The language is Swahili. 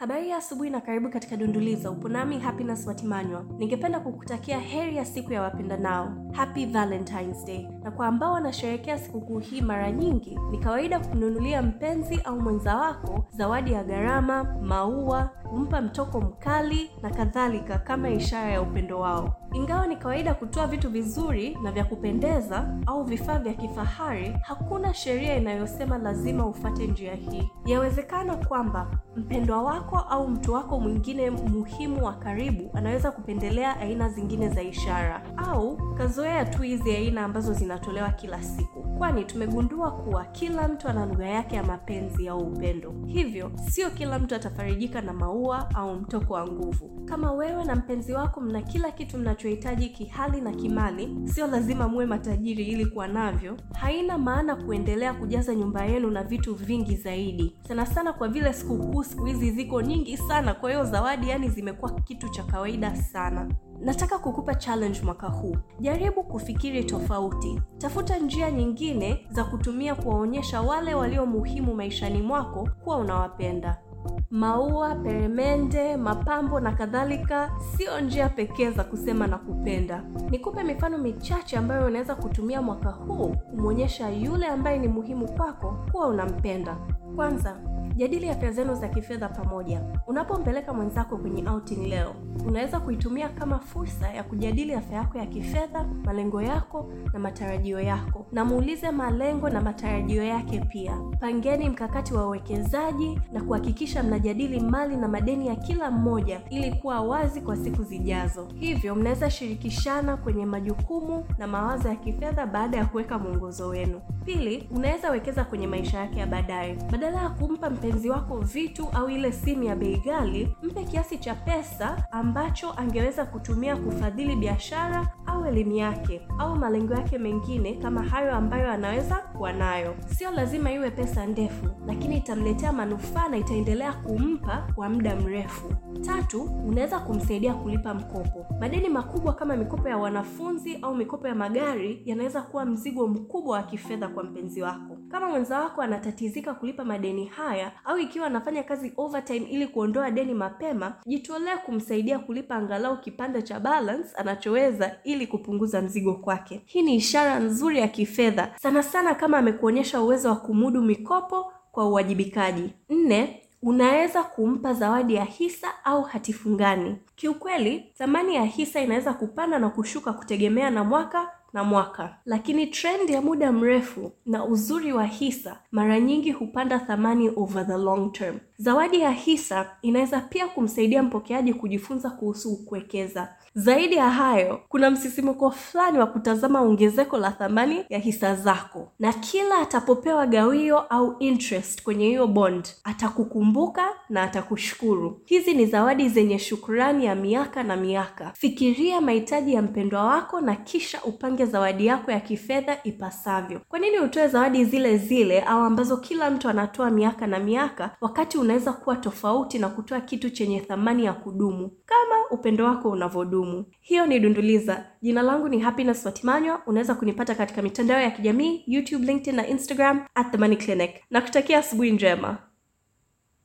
Habari ya asubuhi na karibu katika Dunduliza. Upo nami Happiness Watimanywa. Ningependa kukutakia heri ya siku ya wapendanao, Happy Valentine's Day. Na kwa ambao wanasherehekea sikukuu hii mara nyingi, ni kawaida kumnunulia mpenzi au mwenza wako zawadi ya gharama, maua, kumpa mtoko mkali na kadhalika kama ishara ya upendo wao. Ingawa ni kawaida kutoa vitu vizuri na vya kupendeza au vifaa vya kifahari, hakuna sheria inayosema lazima ufate njia hii. Yawezekana kwamba mpendwa wako au mtu wako mwingine muhimu wa karibu anaweza kupendelea aina zingine za ishara. Au kazoea tu hizi aina ambazo zinatolewa kila siku, kwani tumegundua kuwa kila mtu ana lugha yake ya mapenzi au upendo. Hivyo sio kila mtu atafarijika na maua au mtoko wa nguvu. Kama wewe na mpenzi wako mna kila kitu mnachohitaji kihali na kimali, sio lazima muwe matajiri ili kuwa navyo. Haina maana kuendelea kujaza nyumba yenu na vitu vingi zaidi, sana sana kwa vile sikukuu siku hizi ziko nyingi sana. Kwa hiyo zawadi, yani, zimekuwa kitu cha kawaida sana. Nataka kukupa challenge mwaka huu. Jaribu kufikiri tofauti. Tafuta njia nyingine za kutumia kuwaonyesha wale walio muhimu maishani mwako kuwa unawapenda. Maua, peremende, mapambo na kadhalika sio njia pekee za kusema na kupenda. Nikupe mifano michache ambayo unaweza kutumia mwaka huu kumwonyesha yule ambaye ni muhimu kwako kuwa unampenda. Kwanza, jadili afya zenu za kifedha pamoja. Unapompeleka mwenzako kwenye outing leo, unaweza kuitumia kama fursa ya kujadili afya yako ya kifedha, malengo yako na matarajio yako, na muulize malengo na matarajio yake pia. Pangeni mkakati wa uwekezaji na kuhakikisha mnajadili mali na madeni ya kila mmoja ili kuwa wazi kwa siku zijazo. Hivyo mnaweza shirikishana kwenye majukumu na mawazo ya kifedha baada ya kuweka mwongozo wenu. Pili, unaweza wekeza kwenye maisha yake ya baadaye. Badala ya kumpa mpenzi wako vitu au ile simu ya bei ghali, mpe kiasi cha pesa ambacho angeweza kutumia kufadhili biashara au elimu yake au malengo yake mengine kama hayo ambayo anaweza kuwa nayo. Sio lazima iwe pesa ndefu, lakini itamletea manufaa na itaendelea kumpa kwa muda mrefu. Tatu, unaweza kumsaidia kulipa mkopo. Madeni makubwa kama mikopo ya wanafunzi au mikopo ya magari yanaweza kuwa mzigo mkubwa wa kifedha kwa mpenzi wako. Kama mwenza wako anatatizika kulipa madeni haya au ikiwa anafanya kazi overtime ili kuondoa deni mapema, jitolee kumsaidia kulipa angalau kipande cha balance anachoweza ili kupunguza mzigo kwake. Hii ni ishara nzuri ya kifedha, sana sana kama amekuonyesha uwezo wa kumudu mikopo kwa uwajibikaji. Nne, unaweza kumpa zawadi ya hisa au hati fungani. Kiukweli, thamani ya hisa inaweza kupanda na kushuka kutegemea na mwaka na mwaka, lakini trend ya muda mrefu na uzuri wa hisa mara nyingi hupanda thamani over the long term. Zawadi ya hisa inaweza pia kumsaidia mpokeaji kujifunza kuhusu kuwekeza. Zaidi ya hayo, kuna msisimuko fulani wa kutazama ongezeko la thamani ya hisa zako, na kila atapopewa gawio au interest kwenye hiyo bond atakukumbuka na atakushukuru. Hizi ni zawadi zenye shukrani ya miaka na miaka. Fikiria mahitaji ya mpendwa wako na kisha upange zawadi yako ya kifedha ipasavyo. Kwa nini utoe zawadi zile zile au ambazo kila mtu anatoa miaka na miaka, wakati unaweza kuwa tofauti na kutoa kitu chenye thamani ya kudumu kama upendo wako unavyodumu? Hiyo ni Dunduliza. Jina langu ni Happiness Watimanywa. Unaweza kunipata katika mitandao ya kijamii YouTube, LinkedIn na Instagram at The Money Clinic. Nakutakia asubuhi njema.